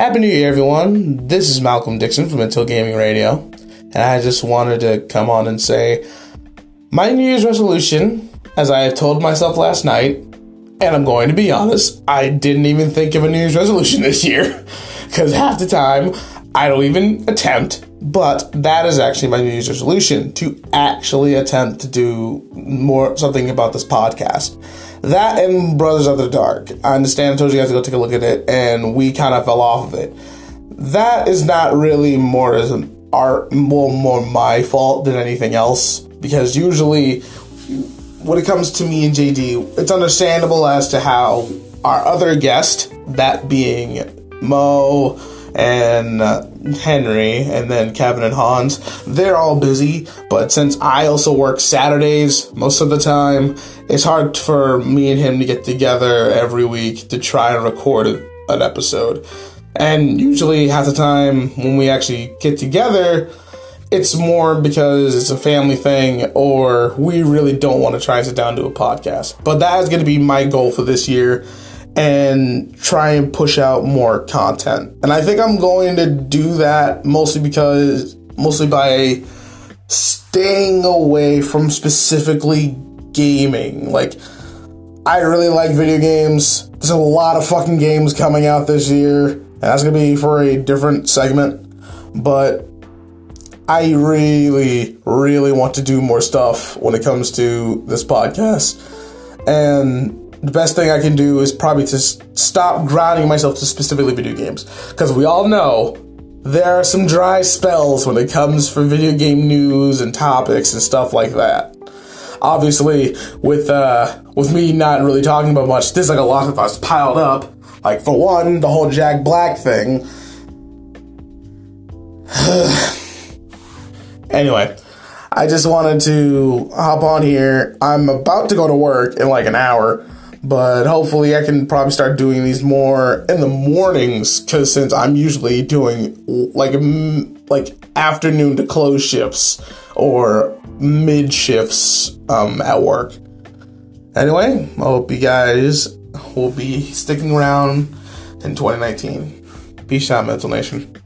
Happy New Year, everyone. This is Malcolm Dixon from Until Gaming Radio, and I just wanted to come on and say my New Year's resolution, as I told myself last night, and I'm going to be honest, I didn't even think of a New Year's resolution this year, because half the time I don't even attempt, but that is actually my New Year's resolution to actually attempt to do more something about this podcast. That and Brothers of the Dark. I understand I told you guys to go take a look at it, and we kind of fell off of it. That is not really more as an art, more, more my fault than anything else, because usually when it comes to me and JD, it's understandable as to how our other guest, that being Mo, and uh, Henry, and then Kevin and Hans. They're all busy, but since I also work Saturdays most of the time, it's hard for me and him to get together every week to try and record an episode. And usually, half the time when we actually get together, it's more because it's a family thing or we really don't want to try and sit down to a podcast. But that is going to be my goal for this year and try and push out more content. And I think I'm going to do that mostly because, mostly by staying away from specifically gaming. Like, I really like video games. There's a lot of fucking games coming out this year, and that's gonna be for a different segment. But I really, really want to do more stuff when it comes to this podcast. And the best thing I can do is probably to stop grounding myself to specifically video games. Because we all know there are some dry spells when it comes for video game news and topics and stuff like that. Obviously, with uh, with me not really talking about much, there's like a lot of us piled up. Like for one, the whole Jack Black thing. anyway, I just wanted to hop on here. I'm about to go to work in like an hour but hopefully I can probably start doing these more in the mornings because since I'm usually doing like like afternoon to close shifts or mid shifts um, at work. Anyway, I hope you guys will be sticking around in 2019. Peace out, Mental Nation.